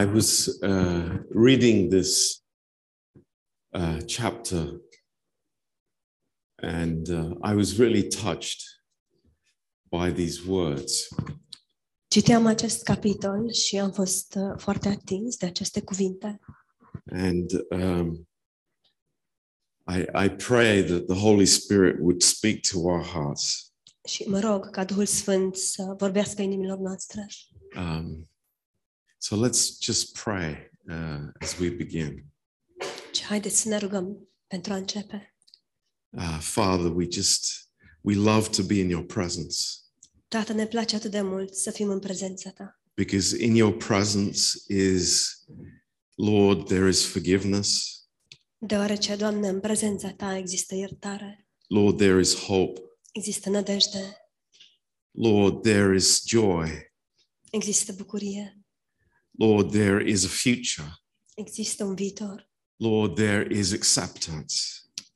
I was uh, reading this uh, chapter and uh, I was really touched by these words. Citeam acest capitol și am fost uh, foarte atins de aceste cuvinte. And um, I, I pray that the Holy Spirit would speak to our hearts. Și mă rog ca Duhul Sfânt să vorbească inimilor noastre. Um, so let's just pray uh, as we begin. Și haideți să ne rugăm pentru a începe. Uh, Father, we just, we love to be in your presence Tată, ne place atât de mult să fim în prezența ta. because in your presence is, Lord, there is forgiveness. Deoarece, Doamne, în prezența ta există iertare, Lord, there is hope. există nădejde, Lord, there is joy. există bucurie, Lord, there is a future. există un viitor Lord, there is acceptance.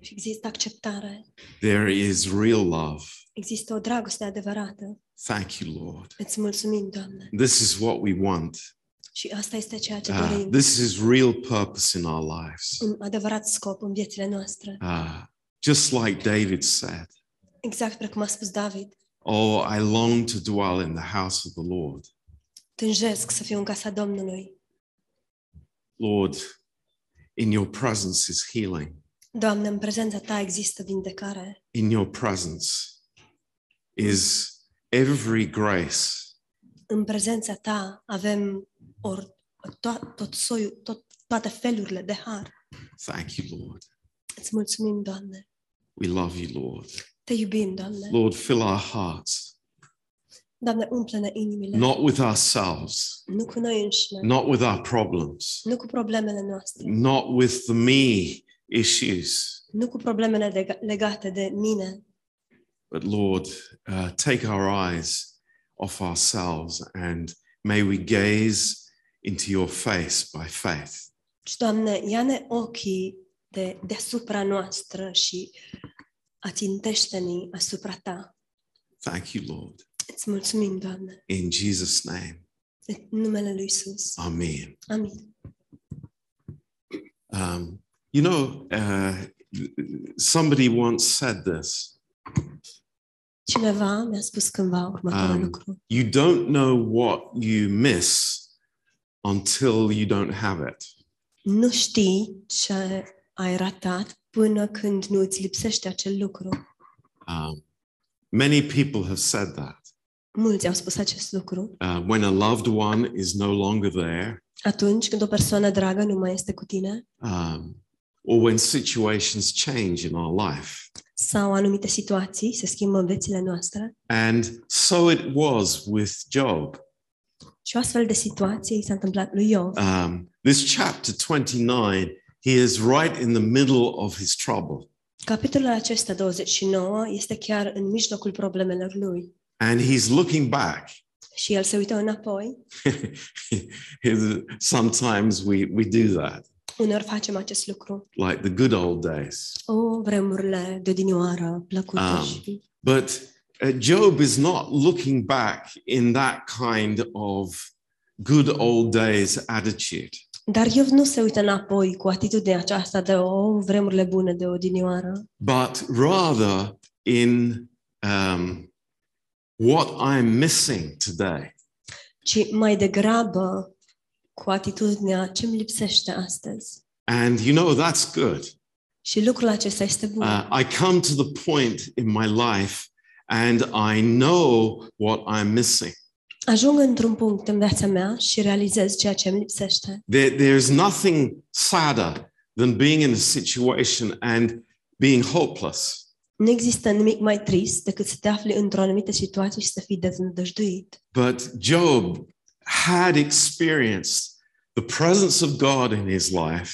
și există acceptare, There is real love. există o dragoste adevărată. Thank you, Lord. Îți mulțumim, Doamne. This is what we want. Și asta este ceea ce Uh, dorim. this is real purpose in our lives. Un adevărat scop în viețile noastre. Uh, just like David said, Exact precum a spus David. Oh, I long to dwell in the house of the Lord. Tânjesc să fiu în casa Domnului. Lord, in your presence is healing. Doamne, în prezența Ta există vindecare. In your presence is every grace. În prezența Ta avem or, to- tot soiul, tot, toate felurile de har. Thank you, Lord. Îți mulțumim, Doamne. We love you, Lord. Te iubim, Doamne. Lord, fill our hearts, Doamne, umple-ne inimile. Not with ourselves, Nu cu noi înșine. not with our problems, Nu cu problemele noastre. not with the me issues, Nu cu problemele de, legate de mine. but Lord, uh, take our eyes off ourselves and may we gaze into your face by faith. Și, Doamne, ia-ne ochii de, deasupra noastră și ațintește-ne asupra Ta. Thank you, Lord. Îți mulțumim, Doamne, In Jesus' name, în numele Lui Isus. Amen. Amin. Um, you know, uh, somebody once said this Cineva mi-a spus cândva următorul Um, lucru. you don't know what you miss until you don't have it. Nu știi ce ai ratat până când nu îți lipsește acel lucru. Um, many people have said that. Mulți au spus acest lucru. Uh, when a loved one is no longer there, Atunci când o persoană dragă nu mai este cu tine um, or when situations change in our life. sau anumite situații se schimbă în viețile noastre And so it was with Job. și o astfel de situație i s-a întâmplat lui Iov. Um, this chapter 29, he is right in the middle of his trouble. Capitolul acesta 29 este chiar în mijlocul problemelor lui And he's looking back. și el se uită înapoi. Sometimes we, we do that, Uneori facem acest lucru. like the good old days. O, vremurile de odinioară plăcute Um, But uh, Job is not looking back in that kind of good old days attitude. Dar Iov nu se uită înapoi cu atitudinea aceasta de o vremurile bune de odinioară, but rather in um, what I'm missing today. ci mai degrabă cu atitudinea ce îmi lipsește astăzi. And you know, that's good. Și lucrul acesta este bun. Uh, I come to the point in my life and I know what I'm missing. Ajung într-un punct în viața mea și realizez ceea ce îmi lipsește. There, there's nothing sadder than being in a situation and being hopeless. Nu există nimic mai trist decât să te afli într-o anumită situație și să fii deznădăjduit. But Job had experienced the presence of God in his life,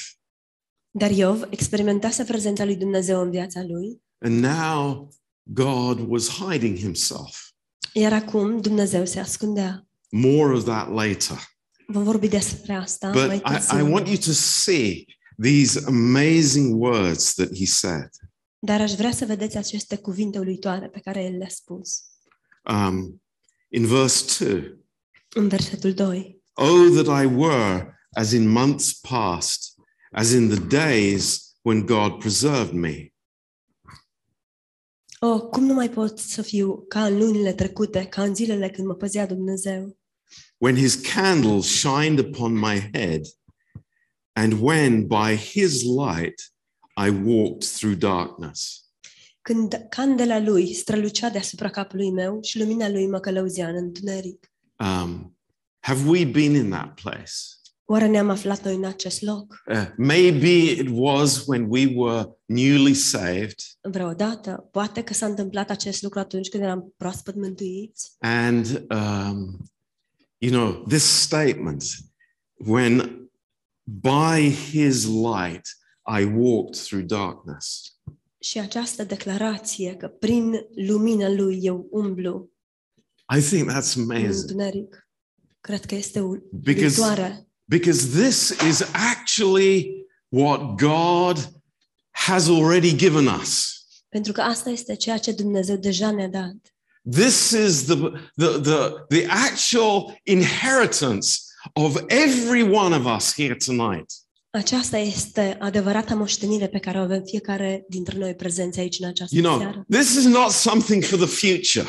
Dar Iov experimentase prezența lui Dumnezeu în viața lui, and now God was hiding himself. iar acum Dumnezeu se ascundea. More of that later. Vom vorbi despre asta But mai I, târziu. I want you to see these amazing words that he said. Dar aș vrea să vedeți aceste cuvinte uluitoare pe care el le-a spus. Um, in verse 2 În versetul 2. Oh, that I were as in months past, as in the days when God preserved me. Oh, cum nu mai pot să fiu ca în lunile trecute, ca în zilele când mă păzea Dumnezeu, when his candle shined upon my head, and when by his light I walked through darkness. când candela lui strălucea deasupra capului meu și lumina lui mă călăuzea în întuneric. Um, have we been in that place? Oare ne-am aflat noi în acest loc? Uh, maybe it was when we were newly saved, Vreodată, poate că s-a întâmplat acest lucru atunci când eram proaspăt mântuiți. and um, you know this statement when by his light I walked through darkness. Și această declarație că prin lumina lui eu umblu I think that's în amazing întuneric, cred că este Because- uluitoare. because this is actually what God has already given us. Pentru că asta este ceea ce Dumnezeu deja ne-a dat. This is the, the, the, the actual inheritance of every one of us here tonight. Aceasta este adevărata moștenire pe care o avem fiecare dintre noi prezenți aici în această You know, seară. this is not something for the future.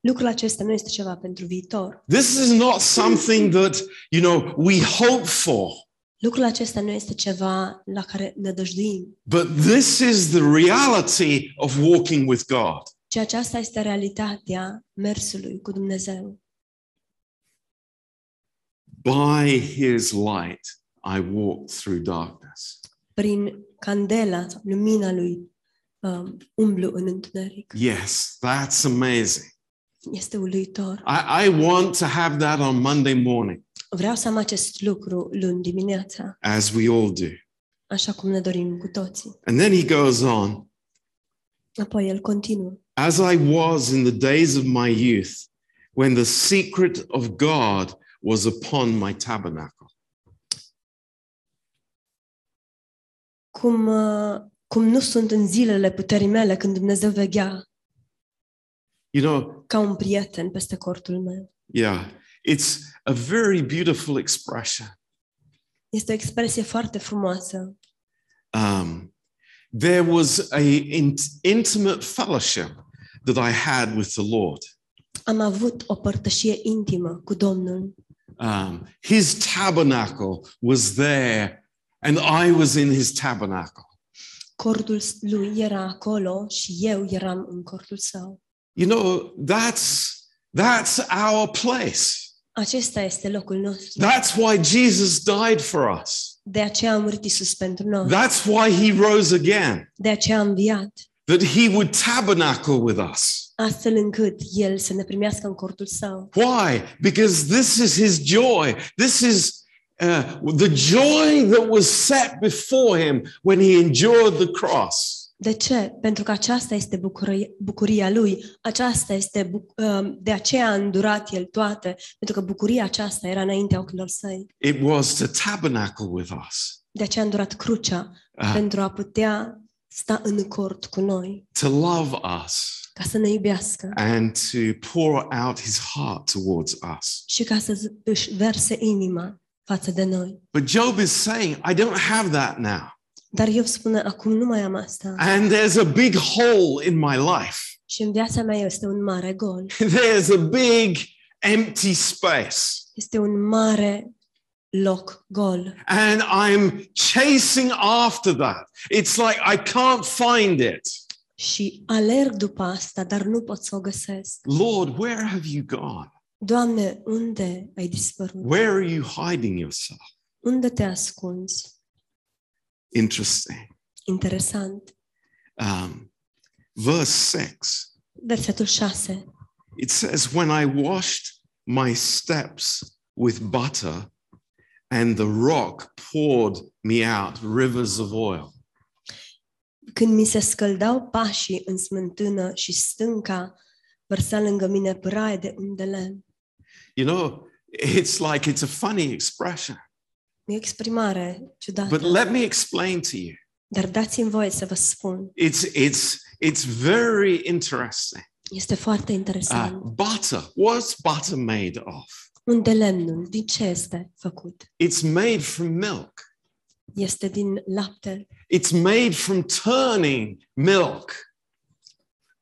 Lucrul acesta nu este ceva pentru viitor. This is not something that, you know, we hope for. Lucrul acesta nu este ceva la care ne dăjduim, But this is the reality of walking with God. ci aceasta este realitatea mersului cu Dumnezeu. By his light, I walked through darkness. Prin candela, sau lumina lui, um, umblu în întuneric. Yes, that's amazing. Este uluitor. I, I want to have that on Monday morning, Vreau să am acest lucru luni dimineața, as we all do. așa cum ne dorim cu toții. And then he goes on Apoi el continuă. As I was in the days of my youth, when the secret of God was upon my tabernacle. Cum, uh, cum nu sunt în zilele puterii mele când Dumnezeu veghea You know, ca un prieten peste cortul meu. yeah, it's a very beautiful expression. Este o expresie foarte frumoasă. Um, there was a in- intimate fellowship that I had with the Lord. Am avut o părtășie intimă cu Domnul. Um, his tabernacle was there, and I was in his tabernacle. Cortul lui era acolo și eu eram în cortul său. You know, that's that's our place. Acesta este locul nostru. That's why Jesus died for us. De aceea a murit Isus pentru noi. That's why he rose again, De aceea a înviat. that he would tabernacle with us. Astfel încât El să ne primească în cortul său. Why? Because this is his joy. This is uh, the joy that was set before him when he endured the cross. De ce? Pentru că aceasta este bucuria, bucuria Lui. Aceasta este, bu- um, de aceea a îndurat El toate. Pentru că bucuria aceasta era înaintea ochilor săi. It was to tabernacle with us, De aceea a îndurat crucea. uh, Pentru a putea sta în cort cu noi. to love us, Ca să ne iubească. and to pour out his heart towards us. Și ca să z- își verse inima față de noi. But Job is saying, I don't have that now. Dar eu spune, acum nu mai am asta. And there's a big hole in my life. Și în viața mea este un mare gol. There's a big empty space. Este un mare loc gol. And I'm chasing after that. It's like I can't find it. Și alerg după asta, dar nu pot să o găsesc. Lord, where have you gone? Doamne, unde ai dispărut? Where are you hiding yourself? Unde te ascunzi? Interesting. Interesant. Um, verse 6 Versetul 6. it says, When I washed my steps with butter, and the rock poured me out rivers of oil. Când mi se scăldau pașii în smântână și stânca vărsa lângă mine pâraie de undele. You know, it's like it's a funny expression. E o exprimare ciudată. But let me explain to you. Dar dați-mi voie să vă spun. It's it's it's very interesting. Este foarte Uh, interesant. butter. What's butter made of? Unde lemnul, din ce este făcut? It's made from milk. Este din lapte. It's made from turning milk.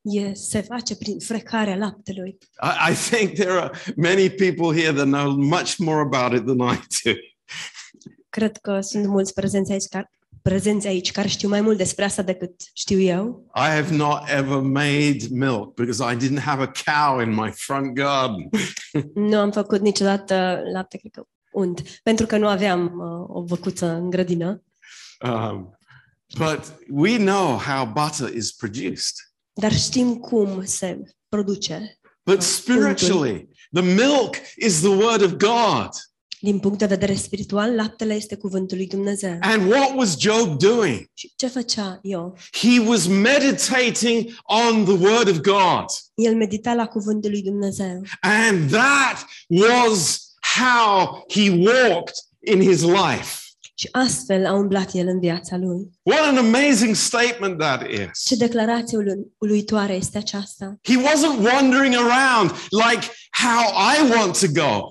E, se face prin frecarea laptelui. I, I think there are many people here that know much more about it than I do. Cred că sunt mulți prezenți aici care, prezenți aici care știu mai mult despre asta decât știu eu. I have not ever made milk because I didn't have a cow in my front garden. Nu am făcut niciodată lapte, cred că unt, pentru că nu aveam uh, o văcuță în grădină. Um, but we know how butter is produced. Dar știm cum se produce. But spiritually, the milk is the word of God. Din punct de vedere spiritual, laptele este cuvântul lui Dumnezeu. And what was Job doing? Și ce făcea Iov? He was meditating on the word of God. El medita la cuvântul lui Dumnezeu. And that was how he walked in his life. Și astfel a umblat el în viața lui. What an amazing statement that is. Ce declarație ulu- uluitoare este aceasta. He wasn't wandering around like how I want to go.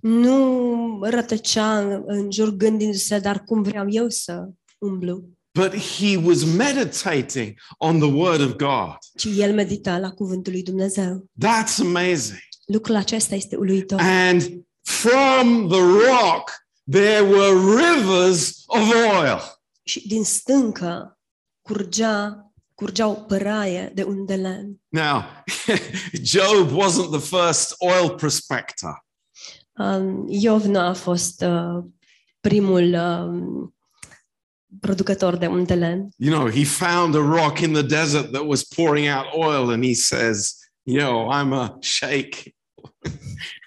Nu rătăcea în, în jur gândindu-se, dar cum vreau eu să umblu, But he was meditating on the word of God. ci el medita la cuvântul lui Dumnezeu. That's amazing. Lucrul acesta este uluitor. And from the rock, there were rivers of oil. Și din stâncă curgea, curgeau păraie de un de lemn. Now, Job wasn't the first oil prospector. Um, Iov nu a fost uh, primul um, producător de un de lemn. You know, he found a rock in the desert that was pouring out oil, and he says, Yo, I'm a sheikh.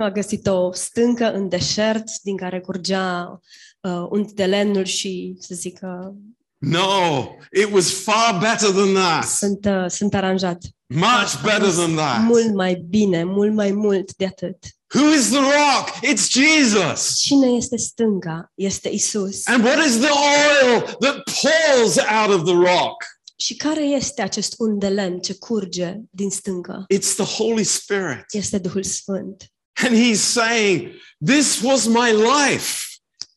Nu a găsit o stâncă în deșert din care curgea uh, unt de lemnuri și să zică No, it was far better than that. sunt, uh, sunt aranjat. Much better than that. Mult mai bine, mult mai mult de atât. Who is the rock? It's Jesus. Cine este stânca? Este Isus. And what is the oil that pours out of the rock? Și care este acest unt de lemn ce curge din stâncă? It's the Holy Spirit. Este Duhul Sfânt. And he's saying, This was my life.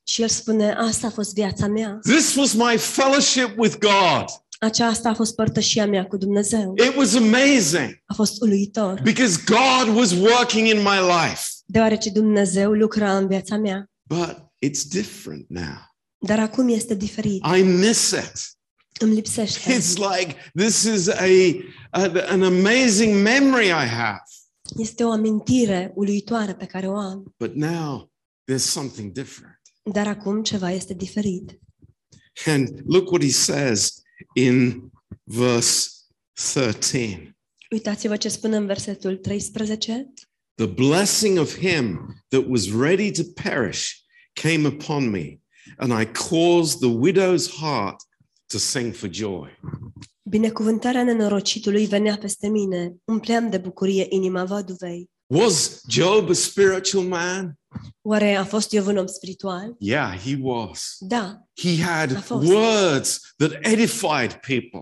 Și el spune, asta a fost viața mea. This was my fellowship with God. Aceasta a fost părtășia mea cu Dumnezeu. It was amazing A fost uluitor, because God was working in my life. deoarece Dumnezeu lucra în viața mea. But it's different now. Dar acum este diferit. I miss it. Îmi lipsește. It's like this is a, a an amazing memory I have. Este o amintire uluitoare pe care o am. But now there's something different. Dar acum ceva este diferit. And look what he says in verse 13. Uitați-vă ce spune în versetul 13. The blessing of him that was ready to perish came upon me, and I caused the widow's heart to sing for joy. Binecuvântarea nenorocitului venea peste mine. Umpleam de bucurie inima văduvei. Was Job a spiritual man? Oare a fost Iov un om spiritual? Yeah, he was. Da. He had A fost. words that edified people.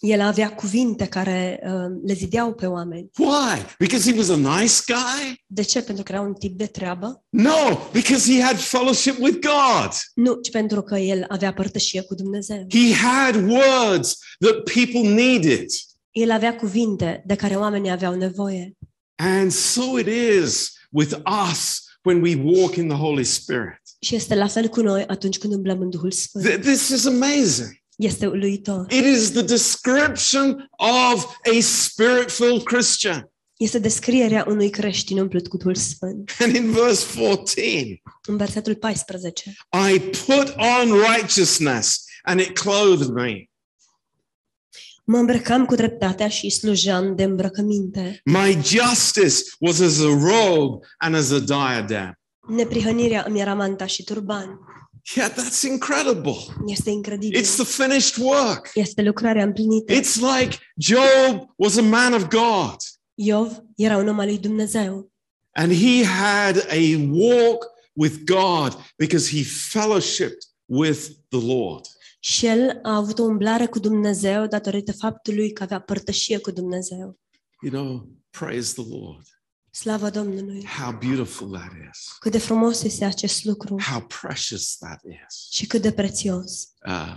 El avea cuvinte care uh, le zideau pe oameni. Why? Because he was a nice guy? De ce? Pentru că era un tip de treabă? No, because he had fellowship with God. Nu, ci pentru că el avea părtășie cu Dumnezeu. He had words that people needed. El avea cuvinte de care oamenii aveau nevoie. And so it is with us when we walk in the Holy Spirit. Și este la fel cu noi atunci când umblăm în Duhul Sfânt. Th- This is amazing. Este uluitor. It is the description of a spirit filled Christian. Este descrierea unui creștin umplut cu Duhul Sfânt. And in verse 14, În versetul 14. I put on righteousness and it clothed me. Mă îmbrăcam cu dreptatea și slujeam de îmbrăcăminte. My justice was as a robe and as a diadem. Neprihănirea îmi era manta și turban. Yeah, that's incredible. Este incredibil. It's the finished work. Este lucrarea împlinită. It's like Job was a man of God Iov era un om al lui Dumnezeu and he had a walk with God because he fellowshipped with the Lord. și el a avut o umblare cu Dumnezeu datorită faptului că avea părtășie cu Dumnezeu. You know, praise the Lord. Slavă Domnului! How beautiful that is. Cât de frumos este acest lucru How precious that is. și cât de prețios. Uh,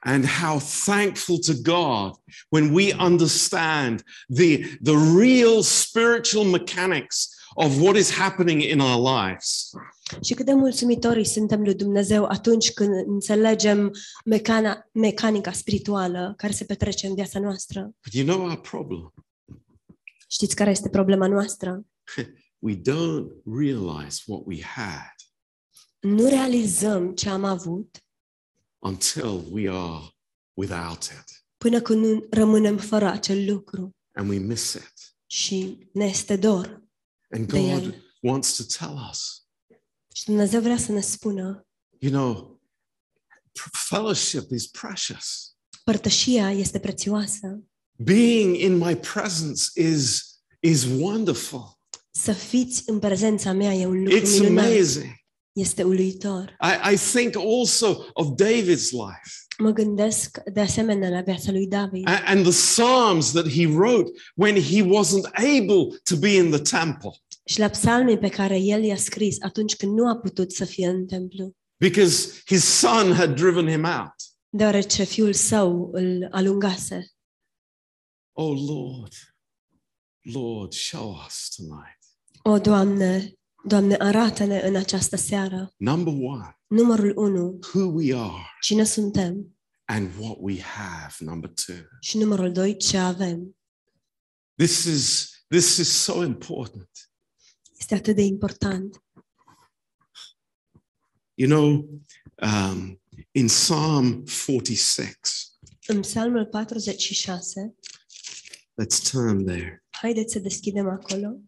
and how thankful to God when we understand the, the real spiritual mechanics of what is happening in our lives. Și cât de mulțumitori suntem lui Dumnezeu atunci când înțelegem mecana, mecanica spirituală care se petrece în viața noastră. But you know our problem? Știți care este problema noastră? We don't realize what we had Nu realizăm ce am avut until we are without it până când nu rămânem fără acel lucru and we miss it. și ne este dor. And de God el. wants to tell us, Și Dumnezeu vrea să ne spună, you know, fellowship is precious. părtășia este prețioasă, Being in my presence is is wonderful. să fiți în prezența mea e un lucru It's minunat, amazing. este uluitor. I, I think also of David's life Mă gândesc de asemenea la viața lui David a- and the Psalms that he wrote when he wasn't able to be in the temple și la psalmii pe care el i-a scris atunci când nu a putut să fie în templu, because his son had driven him out. deoarece fiul său îl alungase. Oh Lord, Lord, show us tonight. O, Doamne, Doamne, arată-ne în această seară, Number one, numărul unu, who we are cine suntem and what we have. Number two. și numărul doi, ce avem. This is this is so important. Este atât de important. You know, um, in Psalm 46, În psalmul 46, let's turn there. haideți să deschidem acolo.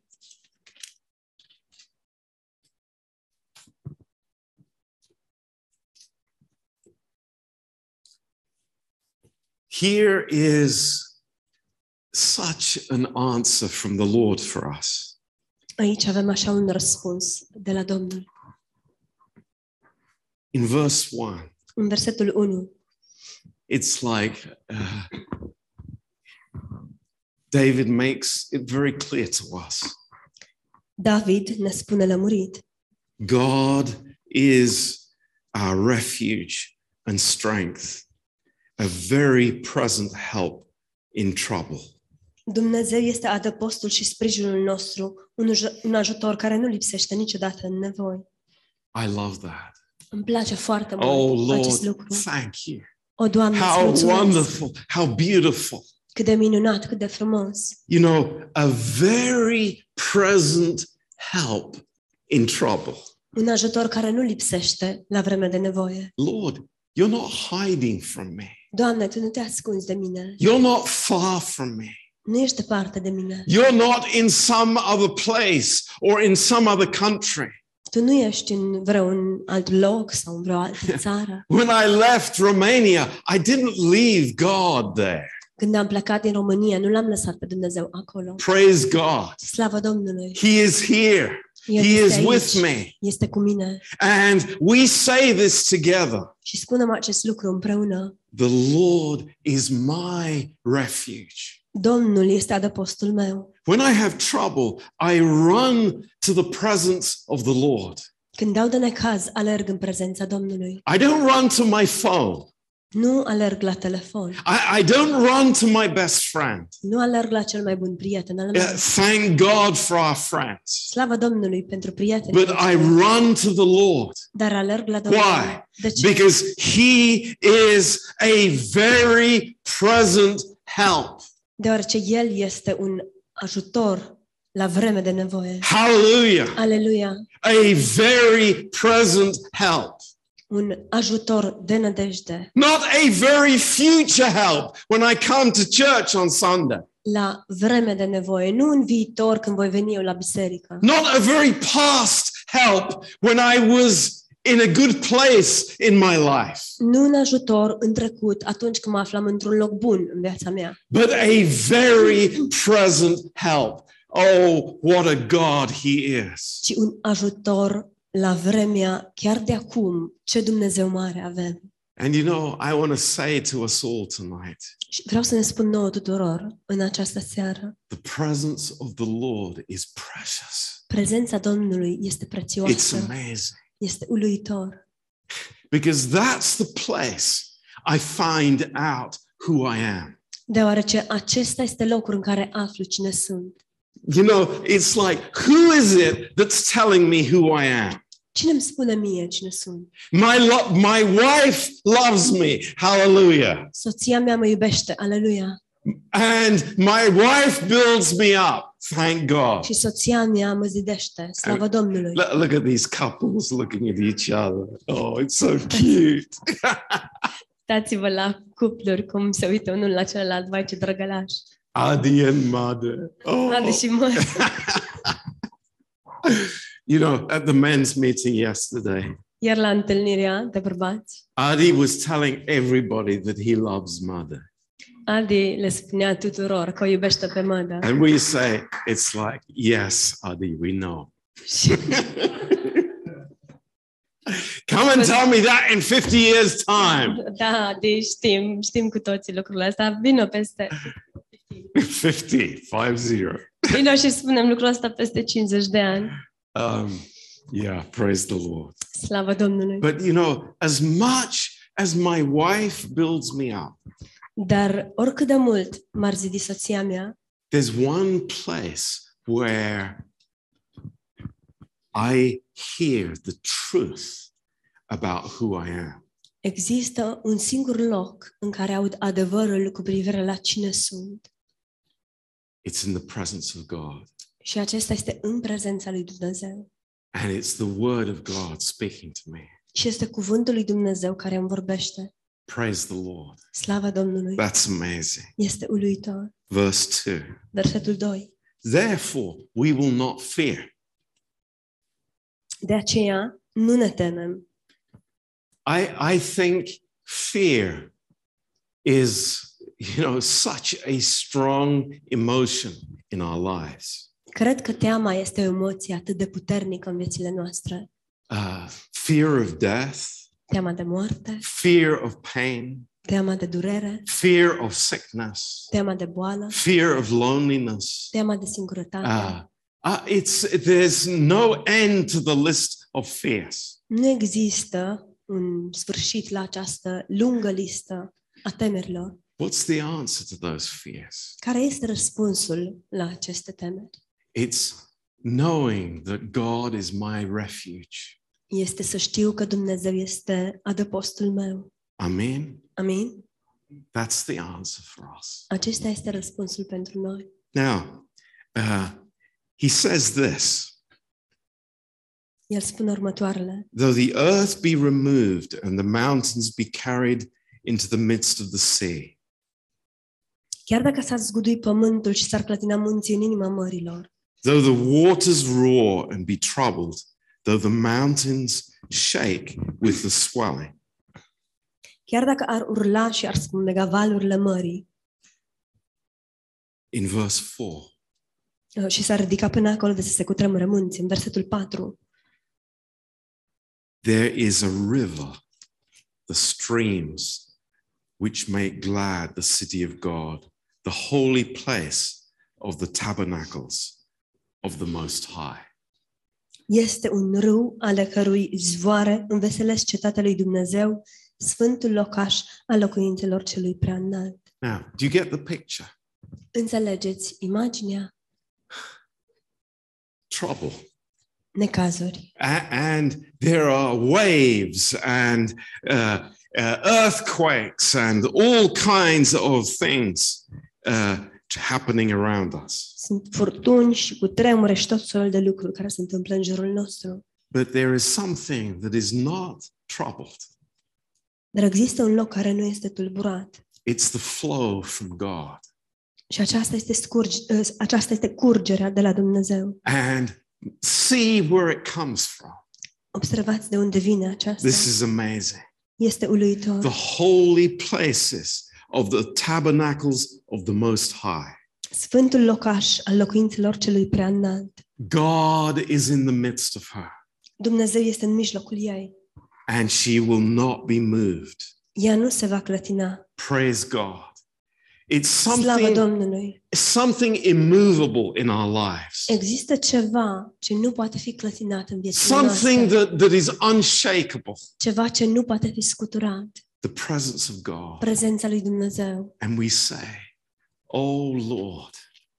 Here is such an answer from the Lord for us. Aici avem așa un răspuns de la Domnul. In verse 1, În versetul 1, it's like uh, David makes it very clear to us David ne spune lămurit. God is our refuge and strength, a very present help in trouble. Dumnezeu este adăpostul și sprijinul nostru, un, uj- un ajutor care nu lipsește niciodată în nevoi. I love that. Îmi place foarte mult Oh acest Lord, lucru. thank you. O, Doamne, îți How mulțumesc. wonderful, how beautiful. Cât minunat, cât de frumos. You know, a very present help in trouble. Un ajutor care nu lipsește la vreme de nevoie. Lord, you're not hiding from me. Doamne, Tu nu te ascunzi de mine. You're not far from me. Nu ești departe de mine. You're not in some other place or in some other country. Tu nu ești în vreun alt loc sau în vreo altă țară. When I left Romania, I didn't leave God there. Când am plecat din România, nu l-am lăsat pe Dumnezeu acolo. Praise God. Slavă Domnului! He is here. El He este is with aici. me. Este cu mine. And we say this together. Și spunem acest lucru împreună. The Lord is my refuge. Domnul este adăpostul meu. When I have trouble, I run to the presence of the Lord. Când dau de necaz, alerg în prezența Domnului. I don't run to my phone. Nu alerg la telefon. I, I don't run to my best friend. Nu alerg la cel mai bun prieten al Uh, meu. thank God for our friends. Slavă Domnului pentru prietenii But I run to the Lord Dar alerg la Domnul. Why? De ce? because He is a very present help. Deoarece El este un ajutor la vreme de nevoie. Hallelujah. Aleluia! A very present help. Un ajutor de nădejde Not a very future help when I come to church on Sunday. la vreme de nevoie, nu în viitor când voi veni eu la biserică. Not a very past help when I was in a good place in my life. Nu un ajutor în trecut, atunci când mă aflam într-un loc bun în viața mea, but a very present help. Oh, what a God He is. ci un ajutor la vremea chiar de acum. Ce Dumnezeu mare avem! And you know, I want to say to us all tonight Și vreau să ne spun nouă tuturor în această seară, the presence of the Lord is precious. prezența Domnului este It's prețioasă, amazing este uluitor. because that's the place I find out who I am. Deoarece acesta este locul în care aflu cine sunt. You know, it's like, who is it that's telling me who I am? Cine îmi spune mie cine sunt? My, lo- my wife loves me. Hallelujah. Soția mea mă iubește, aleluia. And my wife builds me up. Thank God. Și soția mea mă zidește, slavă Domnului. Look, look at these couples looking at each other. Oh, it's so cute. Uitați-vă la cupluri cum se uită unul la celălalt, vai ce drăgălaș. Adi and mother. Oh. You know, at the men's meeting yesterday, Iar la întâlnirea de bărbați, Adi was telling everybody that he loves mother. Adi le spunea tuturor că o iubește pe mădă. And we say, it's like, yes, Adi, we know. Come and tell me that in 50 years' time. da, Adi, știm, știm cu toții lucrurile astea. Vino peste 50, 50. Vino și spunem lucrul ăsta peste 50 de ani. Um, yeah, praise the Lord. Slavă Domnului. But you know, as much as my wife builds me up, Dar oricât de mult m-ar zidi soția mea, there's one place where I hear the truth about who I am. există un singur loc în care aud adevărul cu privire la cine sunt. It's in the presence of God. Și acesta este în prezența lui Dumnezeu. And it's the word of God speaking to me. Și este cuvântul lui Dumnezeu care îmi vorbește. Praise the Lord. Slavă Domnului. That's amazing. Este uluitor. Verse 2. Versetul 2. Therefore, we will not fear. De aceea, nu ne temem. I, I think fear is, you know, such a strong emotion in our lives. Cred că teama este o emoție atât de puternică în viețile noastre. Uh, fear of death, Teama de moarte, fear of pain, teama de durere, fear of sickness, teama de boală, fear of loneliness. teama de singurătate. Uh, uh, it's there's no end to the list of fears. Nu există un sfârșit la această lungă listă a temerilor. What's the answer to those fears? Care este răspunsul la aceste temeri? It's knowing that God is my refuge. Este să știu că Dumnezeu este adăpostul meu. Amen. Amen. That's the answer for us. Acesta este răspunsul pentru noi. Now, uh, he says this El spune următoarele. though the earth be removed and the mountains be carried into the midst of the sea, Chiar dacă s-ar zgudui pământul și s-ar clătina munții în inima mărilor, though the waters roar and be troubled, though the mountains shake with the swelling. chiar dacă ar urla și ar valurile mării. In verse 4, uh, și s-ar ridica până acolo de să se cutremure munții, în versetul 4, there is a river, the streams which make glad the city of God, the holy place of the tabernacles of the Most High. este un râu ale cărui zvoare înveselesc cetatea lui Dumnezeu, sfântul locaș al locuințelor celui prea înalt. Now, do you get the picture? Înțelegeți imaginea? Trouble. Necazuri. A- and there are waves and uh, uh, earthquakes and all kinds of things uh, happening around us. Sunt furtuni și cu tremure și tot felul de lucruri care se întâmplă în jurul nostru. But there is something that is not troubled. Dar există un loc care nu este tulburat. It's the flow from God. Și aceasta este, scurge, aceasta este curgerea de la Dumnezeu. And see where it comes from. Observați de unde vine aceasta. This is amazing. Este uluitor. The holy places of the tabernacles of the Most High. Sfântul locaș al locuințelor celui prea înalt. God is in the midst of her, Dumnezeu este în mijlocul ei and she will not be moved. ea nu se va clătina. Praise God. It's something, something immovable in our lives. Există ceva ce nu poate fi clătinat în viețile Something noastre. that, that is unshakable. Ceva ce nu poate fi scuturat. The presence of God. Prezența lui Dumnezeu. And we say, Oh Lord,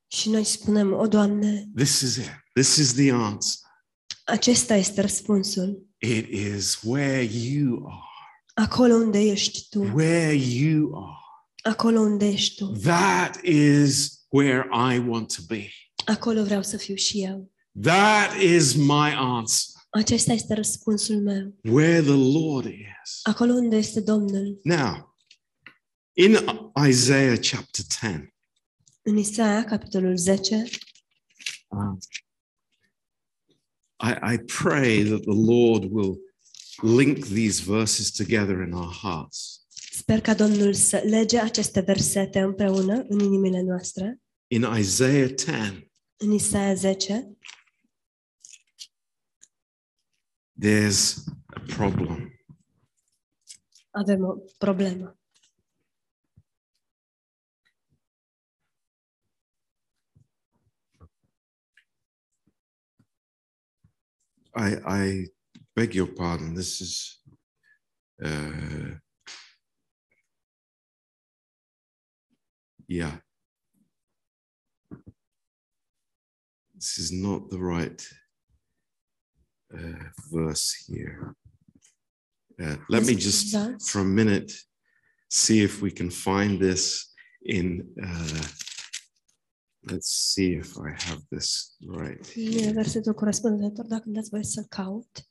Și noi spunem, o Doamne, this is it. This is the answer. acesta este răspunsul. It is where you are. Acolo unde ești Tu. Where you are. Acolo unde ești Tu. That is where I want to be. Acolo vreau să fiu și eu. That is my answer. Acesta este răspunsul meu. Where the Lord is. Acolo unde este Domnul. Now, in Isaiah chapter 10, În Isaia, capitolul 10, um, I, I pray that the Lord will link these verses together in our hearts. sper ca Domnul să lege aceste versete împreună în inimile noastre. In Isaiah 10, În Isaia 10 there's a problem. avem o problemă. I, I beg your pardon. This is uh, yeah. This is not the right uh, verse here. Uh, let me just for a minute see if we can find this in. Uh, let's see if I have this right. E versetul corespunzător, dacă dați voie să-l caut.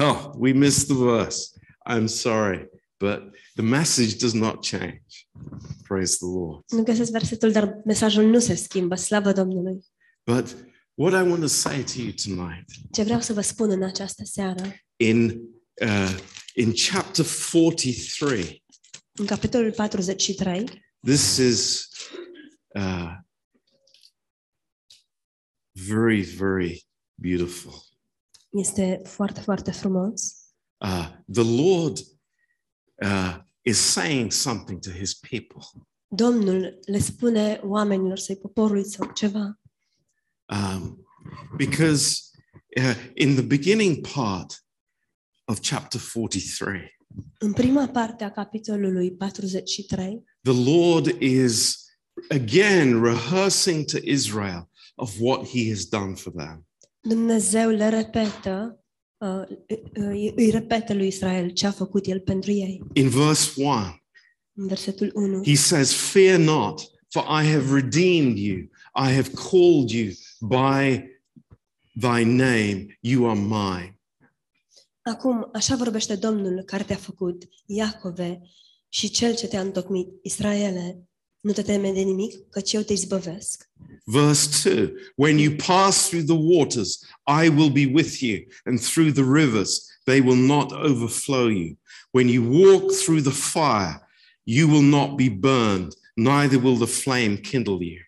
Oh, we missed the verse. I'm sorry, but the message does not change. Praise the Lord. Nu găsesc versetul, dar mesajul nu se schimbă. Slavă Domnului! But what I want to say to you tonight Ce vreau să vă spun în această seară, in uh, in chapter 43, în capitolul 43, this is uh, very, very beautiful. Este foarte, foarte frumos. Uh, the Lord uh, is saying something to his people. Domnul le spune oamenilor săi, poporului său, ceva. Um, because uh, in the beginning part of chapter 43, În prima parte a capitolului 43, the Lord is again rehearsing to Israel of what he has done for them. Dumnezeu le repetă, uh, îi îi repetă lui Israel ce a făcut el pentru ei. In verse 1, În versetul 1, he says, Fear not, for I have redeemed you. I have called you by thy name. You are mine. Acum, așa vorbește Domnul care te-a făcut, Iacove, și cel ce te-a întocmit, Israele, nu te teme de nimic, căci eu te izbăvesc. Verse 2 When you pass through the waters, I will be with you, and through the rivers, they will not overflow you. When you walk through the fire, you will not be burned, neither will the flame kindle you.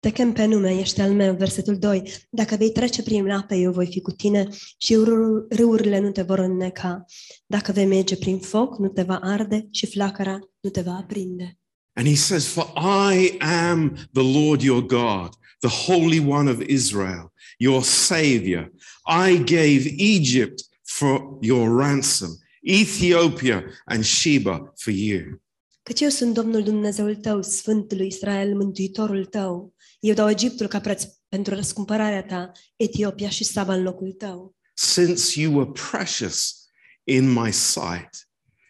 Te chem pe nume, ești al meu, versetul 2. Dacă vei trece prin apă, eu voi fi cu tine și râ- râurile nu te vor înneca. Dacă vei merge prin foc, nu te va arde și flacăra nu te va aprinde. And he says, For I am the Lord your God, the Holy One of Israel, your Savior. I gave Egypt for your ransom, Ethiopia and Sheba for you. Căci eu sunt Domnul Dumnezeul tău, Sfântul Israel, Mântuitorul tău. Eu dau Egiptul ca preț pentru răscumpărarea ta, Etiopia și Saba în locul tău. Since you were precious in my sight,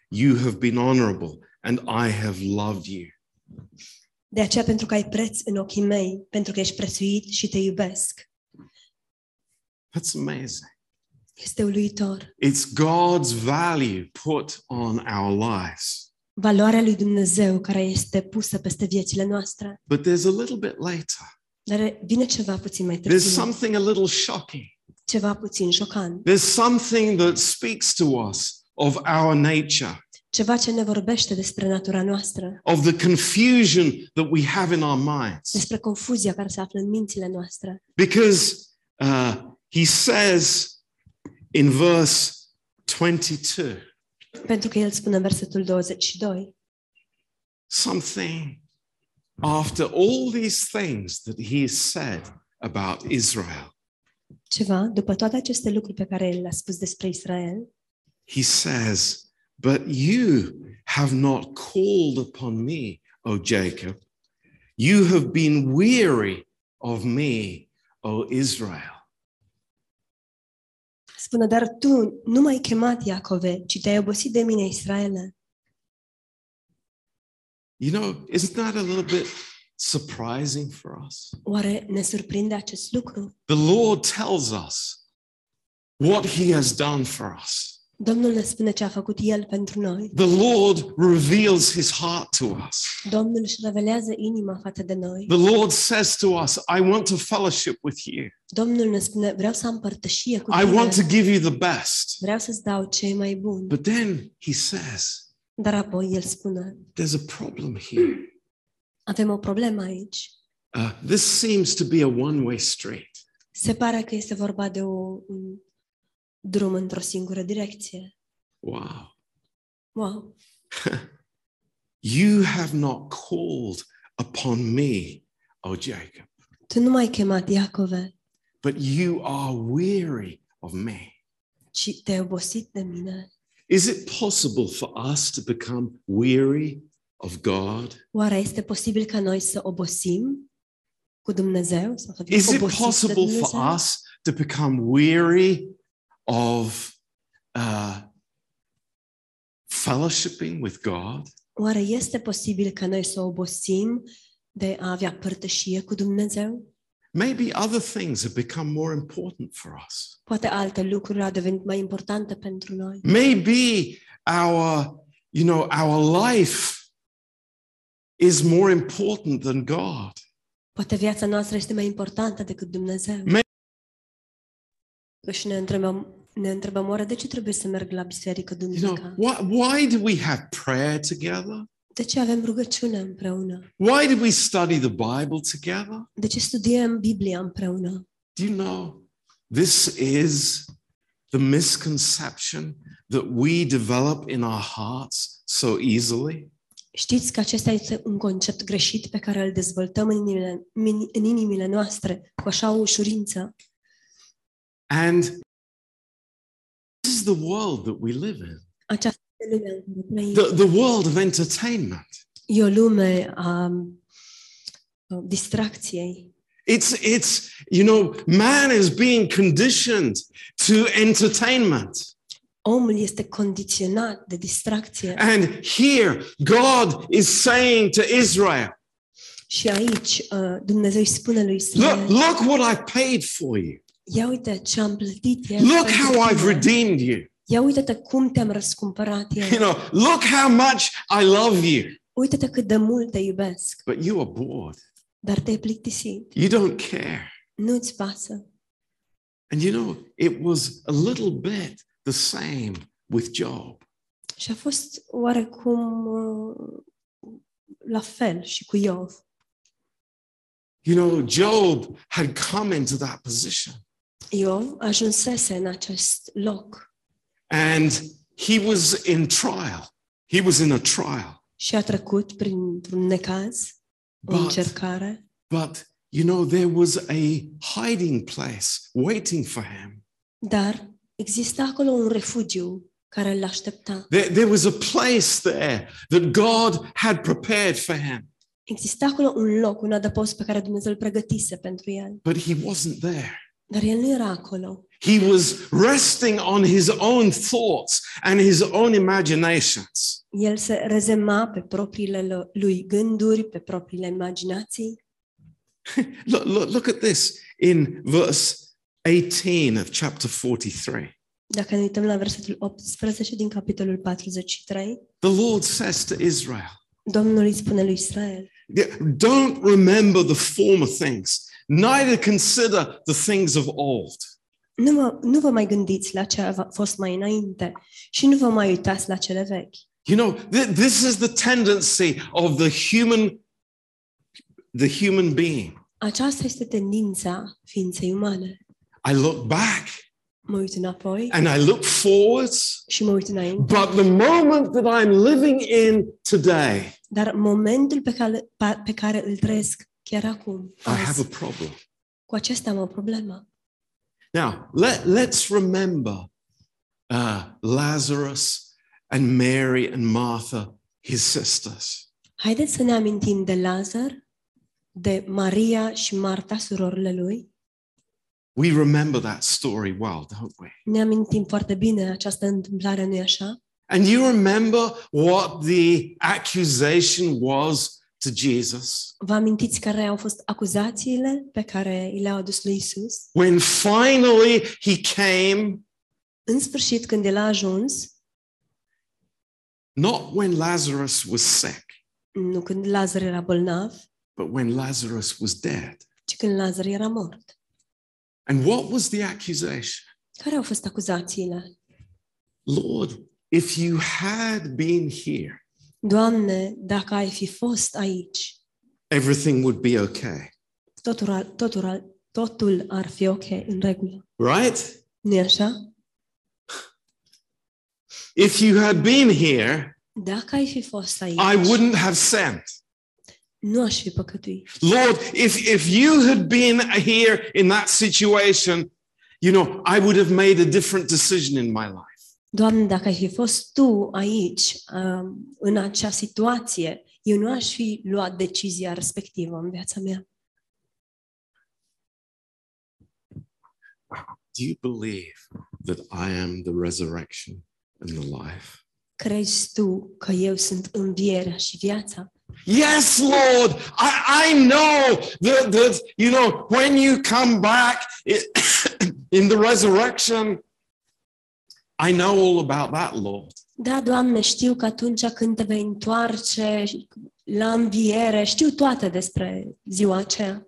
you have been honorable, and I have loved you. De aceea, pentru că ai preț în ochii mei, pentru că ești prețuit și te iubesc. That's amazing. Este uluitor. It's God's value put on our lives. Valoarea lui Dumnezeu care este pusă peste viețile noastre. But there's a little bit later, Dar vine ceva puțin mai there's târziu. something a little shocking. ceva puțin șocant, There's something that speaks to us of our nature, ceva ce ne vorbește despre natura noastră, of the confusion that we have in our minds. despre confuzia care se află în mințile noastre. Because uh, he says in verse 22 Pentru că el spune în versetul 22, something after all these things that he has said about Israel. ceva, după toate aceste lucruri pe care el le-a spus despre Israel, He says, But you have not called upon me, O Jacob. You have been weary of me, O Israel. spune, dar tu nu m-ai chemat Iacove, ci te-ai obosit de mine, Israele. You know, isn't that a little bit surprising for us? Oare ne surprinde acest lucru? The Lord tells us what he has done for us. Domnul ne spune ce a făcut El pentru noi. The Lord reveals his heart to us. Domnul își revelează inima față de noi. The Lord says to us, I want to fellowship with you. Domnul ne spune, vreau să am părtășie cu I want to tine. give you the best. Vreau să-ți dau ce e mai bun. But then he says, Dar apoi El spune, there's a problem here. avem o problemă aici. Uh, this seems to be a one way street. Se pare că este vorba de o, un drum într-o singură direcție. Wow. Wow! You have not called upon me, O Jacob, Tu nu m-ai chemat Iacove, but you are weary of me. ci te-ai obosit de mine. Is it possible for us to become weary of God? Oare este posibil ca noi să obosim cu Dumnezeu? Să fim Is it obosiți de possible for Dumnezeu? us to become weary of uh, fellowshipping with God? Oare este posibil ca noi să obosim de a avea părtășie cu Dumnezeu? Maybe other things have become more important for us. Poate alte lucruri au devenit mai importante pentru noi. Maybe our, you know, our life is more important than God. Poate viața noastră este mai importantă decât Dumnezeu. May- Și ne întrebăm, ne întrebăm oare de ce trebuie să merg la biserică You know, duminica? why, why do we have prayer together? De ce avem rugăciune împreună? Why do we study the Bible together? De ce studiem Biblia împreună? Do you know this is the misconception that we develop in our hearts so easily? Știți că acesta este un concept greșit pe care îl dezvoltăm în inimile, în inimile noastre cu așa o ușurință. And this is the world that we live in. Aceasta este lumea în care trăim. The, the world of entertainment. E o lume a a distracției. It's, it's, you know, man is being conditioned to entertainment. Omul este condiționat de distracție. And here, God is saying to Israel, Și aici uh, Dumnezeu îi spune lui Look, Israel, look what I paid for you. Ia uite ce am plătit eu Look pentru how I've tine. redeemed you. Ia uite-te cum te-am răscumpărat eu. You know, look how much I love you. Uite-te cât de mult te iubesc. But you are bored. Dar te-ai plictisit. You don't care. Nu-ți pasă. And you know, it was a little bit the same with Job. Și a fost oarecum uh, la fel și cu Iov. You know, Job had come into that position Iov ajunsese în acest loc and he was in trial. He was in a trial. și a trecut printr-un necaz, o But, încercare, but, you know, there was a hiding place waiting for him. dar exista acolo un refugiu care îl aștepta. There, there was a place there that God had prepared for him, Exista acolo un loc, un adăpost pe care Dumnezeu îl pregătise pentru el, but he wasn't there. Dar el nu era acolo. He was resting on his own thoughts and his own imaginations. El se rezema pe propriile lui gânduri, pe propriile imaginații. Look, look, look at this in verse 18 of chapter 43. Dacă ne uităm la versetul 18 din capitolul 43, The Lord says to Israel, Domnul îi spune lui Israel, Don't remember the former things, neither consider the things of old. Nu, vă, nu vă mai gândiți la ce a fost mai înainte și nu vă mai uitați la cele vechi. You know, th- this is the tendency of the human the human being. Aceasta este tendința ființei umane. I look back Mă uit înapoi and I look forwards, și mă uit înainte, but the moment that I'm living in today, dar momentul pe care, pa- pe care îl trăiesc chiar acum, I have a problem. cu acesta am o problemă. Now, let, let's remember uh, Lazarus and Mary and Martha, his sisters. Haideți să ne amintim de Lazar, de Maria și Marta, surorile lui. We remember that story well, don't we? Ne amintim foarte bine această întâmplare, nu-i așa? And you remember what the accusation was to Jesus? Vă amintiți care au fost acuzațiile pe care i le-au adus lui Isus? When finally he came, În sfârșit, când el a ajuns, not when Lazarus was sick, nu când Lazar era bolnav, but when Lazarus was dead. ci când Lazar era mort. And what was the accusation? Care au fost acuzațiile? Lord, if you had been here, Doamne, dacă ai fi fost aici, everything would be okay, totul, ar- totul, ar- totul ar fi ok, în regulă. right? nu așa? If you had been here, Dacă ai fi fost aici, I wouldn't have sent. nu aș fi păcătuit. Lord, if, if you had been here in that situation, you know, I would have made a different decision in my life. Doamne, dacă ai fi fost Tu aici, um, în acea situație, eu nu aș fi luat decizia respectivă în viața mea. Do you believe that I am the resurrection and the life? Crezi Tu că eu sunt învierea și viața? Yes, Lord. I, I know that, that, you know, when you come back i- in the resurrection, I know all about that, Lord. Da, Doamne, știu că atunci când te vei întoarce la înviere, știu toate despre ziua aceea.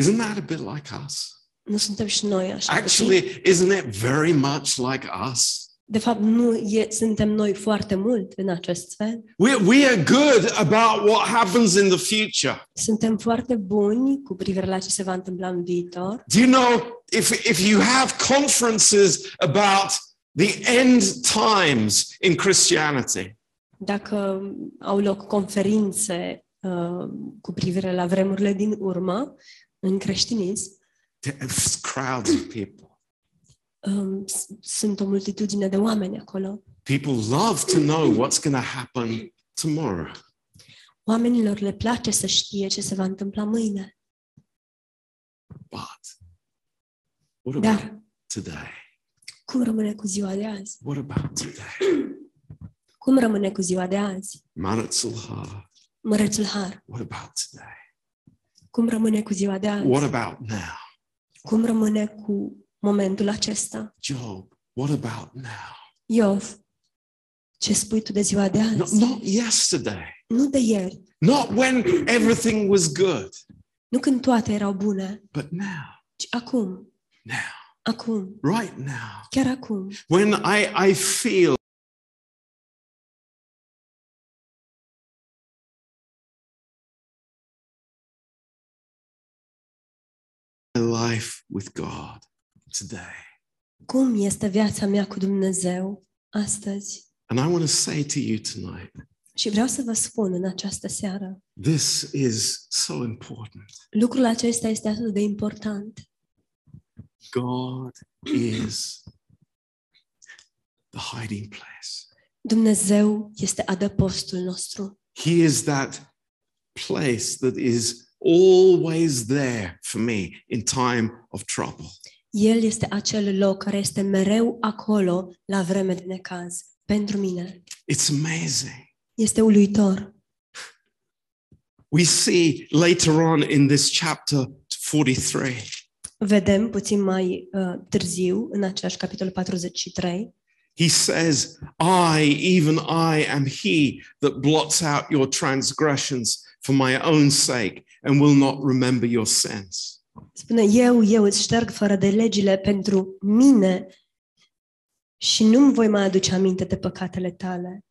Isn't that a bit like us? Nu suntem și noi așa. puțin? Actually, isn't it very much like us? De fapt, nu e, suntem noi foarte mult în acest fel. We, we are good about what happens in the future. Suntem foarte buni cu privire la ce se va întâmpla în viitor. Do you know if, if you have conferences about the end times in Christianity, Dacă au loc conferințe uh, cu privire la vremurile din urmă în creștinism, there's crowds of people. um, s- sunt o multitudine de oameni acolo. People love to know what's going to happen tomorrow. Oamenilor le place să știe ce se va întâmpla mâine. But what about Dar today? Cum rămâne cu ziua de azi? What about today? Cum rămâne cu ziua de azi? Maratzulha. Mărețul Har. What about today? Cum rămâne cu ziua de azi? What about now? Cum rămâne cu momentul acesta? Job, what about now? Iov, ce spui tu de ziua de Not, azi? not yesterday. Nu de ieri, Not when everything was good, nu când toate erau bune, but now. ci acum, Now. Acum, Right now. chiar acum. When I, I feel my life with God today. Cum este viața mea cu Dumnezeu astăzi? And I want to say to you tonight, Și vreau să vă spun în această seară, this is so important. lucrul acesta este atât de important. God is the hiding place. Dumnezeu este adăpostul nostru. He is that place that is always there for me in time of trouble. El este acel loc care este mereu acolo la vreme de necaz. Pentru mine. It's amazing. Este uluitor. We see later on in this chapter 43 Vedem puțin mai uh, târziu, în același capitol 43, he says, I, even I, am he that blots out your transgressions for my own sake and will not remember your sins. Spune, eu, eu îți șterg fără de legile pentru mine și nu-mi voi mai aduce aminte de păcatele tale.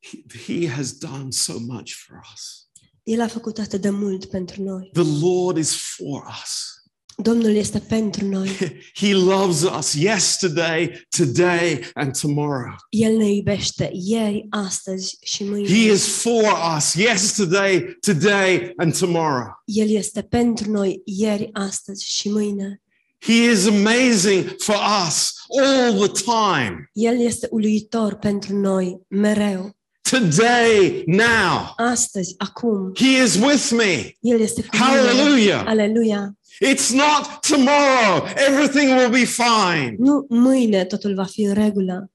He, he has done so much for us. El a făcut atât de mult pentru noi. The Lord is for us. Domnul este pentru noi. He loves us yesterday, today, and tomorrow. El ne iubește ieri, astăzi și mâine. He is for us yesterday, today, and tomorrow. El este pentru noi ieri, astăzi și mâine. He is amazing for us all the time. El este uluitor pentru noi mereu. Today, now. Astăzi, acum. He is with me. El este cu mine. Hallelujah. Aleluia. It's not tomorrow. Everything will be fine. Nu mâine totul va fi în regulă.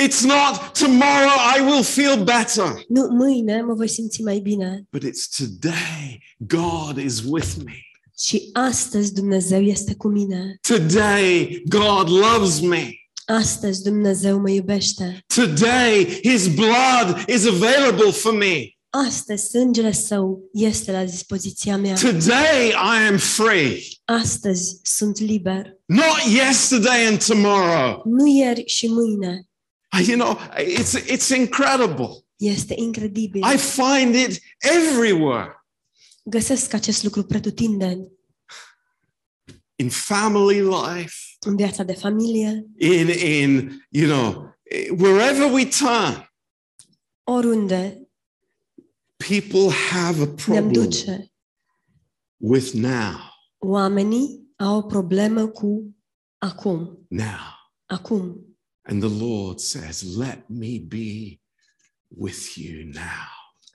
It's not tomorrow I will feel better. Nu mâine mă voi simți mai bine. But it's today God is with me. Și astăzi Dumnezeu este cu mine. Today God loves me. Astăzi Dumnezeu mă iubește. Today his blood is available for me. Astăzi sângele său este la dispoziția mea. Today I am free. Astăzi sunt liber. Not yesterday and tomorrow. Nu ieri și mâine. You know, it's it's incredible. Este incredibil. I find it everywhere. Găsesc acest lucru pretutindeni. In family life, În viața de familie, in in you know, wherever we turn, oriunde people have a problem with now. oamenii au o problemă cu acum. Now. Acum. And the Lord says, Let me be with you now.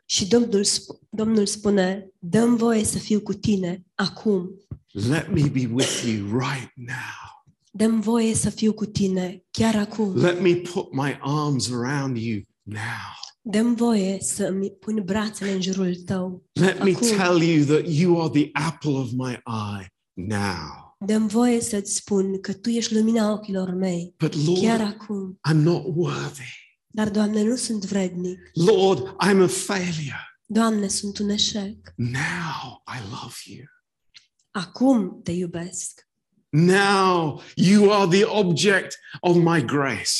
Și Domnul, Domnul spune, dăm voie să fiu cu tine acum. Let me be with you right now. Dăm voie să fiu cu tine chiar acum. Let me put my arms around you now. Dăm voie să îmi pun brațele în jurul tău. Let me Acum. tell you that you are the apple of my eye now. Dăm voie să-ți spun că Tu ești lumina ochilor mei, But chiar Lord, acum. I'm not worthy. Dar, Doamne, nu sunt vrednic. Lord, I'm a failure. Doamne, sunt un eșec. Now I love you. Acum te iubesc. Now you are the object of my grace.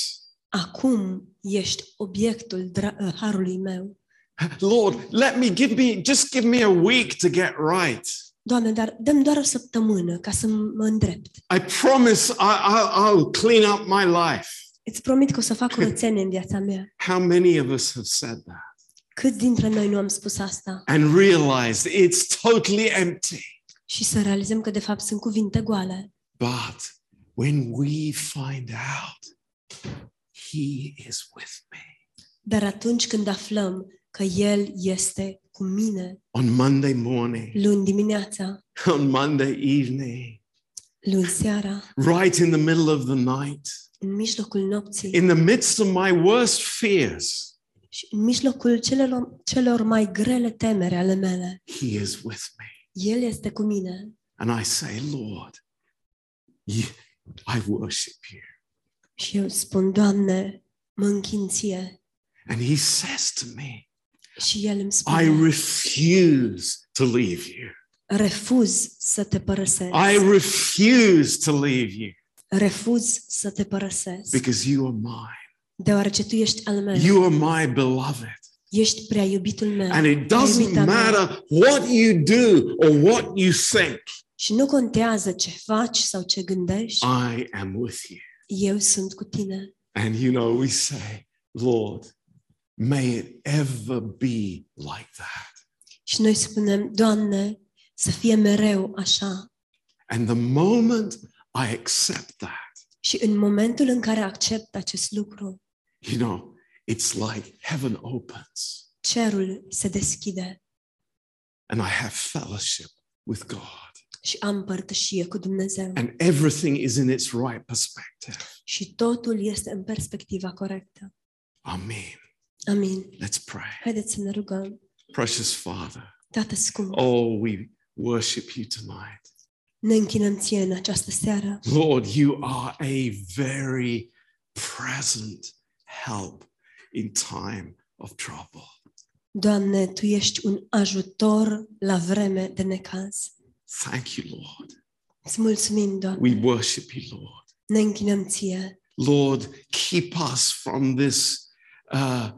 Acum ești obiectul dra- uh, harului meu. Lord, let me give me just give me a week to get right. Doamne, dar dăm doar o săptămână ca să mă îndrept. I promise I, I, I'll clean up my life. Îți promit că o să fac curățenie în viața mea. How many of us have said that Câți dintre noi nu am spus asta? and realized it's totally empty? Și să realizăm că de fapt sunt cuvinte goale. But when we find out He is with me Dar atunci când aflăm că El este cu mine, on Monday morning, luni dimineața, on Monday evening, luni seara, right in the middle of the night, în mijlocul nopții in the midst of my worst fears, și în mijlocul celor, celor mai grele temere ale mele, He is with me. El este cu mine. And I say, Lord, you, I worship you. Și eu spun, Doamne, mă închin ție. And He says to me, Și El îmi I spune, refuse to leave you. refuz să te părăsesc. I refuse to leave you Refuz să te părăsesc. because you are mine. Deoarece Tu ești al meu. You are my beloved. Ești prea iubitul meu. And it prea doesn't iubita mea. matter what you do or what you think, Și nu contează ce faci sau ce gândești, I am with you. Eu sunt cu tine. And you know, we say, Lord, may it ever be like that. Și noi spunem, Doamne, să fie mereu așa. And the moment I accept that, Și în momentul în care accept acest lucru, you know, it's like heaven opens cerul se deschide and I have fellowship with God. Și am părtășie cu Dumnezeu. And everything is in its right perspective. Și totul este în perspectiva corectă. Amen. Amin. Let's pray. Haideți să ne rugăm. Precious Father, Tată scump, oh, we worship you tonight. ne închinăm ție în această seară. Lord, you are a very present help in time of trouble. Doamne, Tu ești un ajutor la vreme de necaz. Thank you, Lord. Îți mulțumim, Doamne. We worship you, Lord. Ne închinăm ție. Lord, keep us from this uh,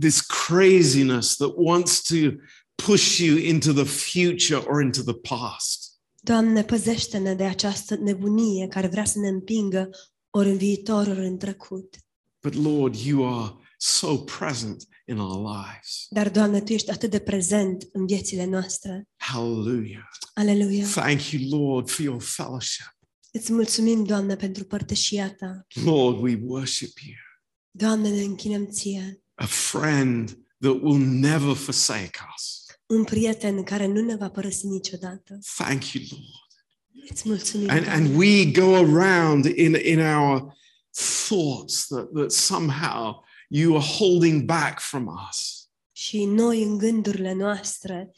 this craziness that wants to push you into the future or into the past. Doamne, păzește-ne de această nebunie care vrea să ne împingă ori în viitor, ori în trecut. But Lord, you are so present in our lives. Dar, Doamne, Tu ești atât de prezent în viețile noastre. Hallelujah. Aleluia! Thank you, Lord, for your fellowship. Îți mulțumim, Doamne, pentru părtășia Ta. Lord, we worship you. Doamne, ne închinăm ție. A friend that will never forsake us. Un prieten care nu ne va părăsi niciodată. Thank you, Lord. Îți mulțumim, And, Doamne. and we go around in, in our thoughts that, that somehow you are holding back from us. Și noi, în gândurile noastre,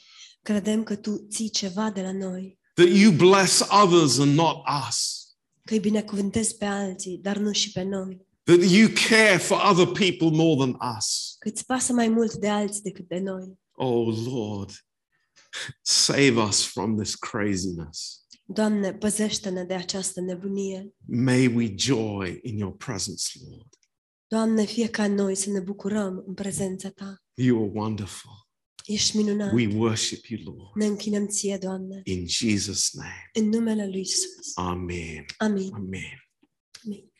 credem că Tu ții ceva de la noi. That you bless others and not us. Că îi binecuvântezi pe alții, dar nu și pe noi. That you care for other people more than us. Că îți pasă mai mult de alții decât de noi. Oh Lord, save us from this craziness. Doamne, păzește-ne de această nebunie. May we joy in your presence, Lord. Doamne, fie ca noi să ne bucurăm în prezența Ta. You are wonderful. Ești minunat. We worship you, Lord. Ne închinăm ție, Doamne. In Jesus' name. În numele Lui Isus. Amen. Amin. Amen. Amin.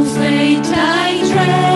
no fate I dread.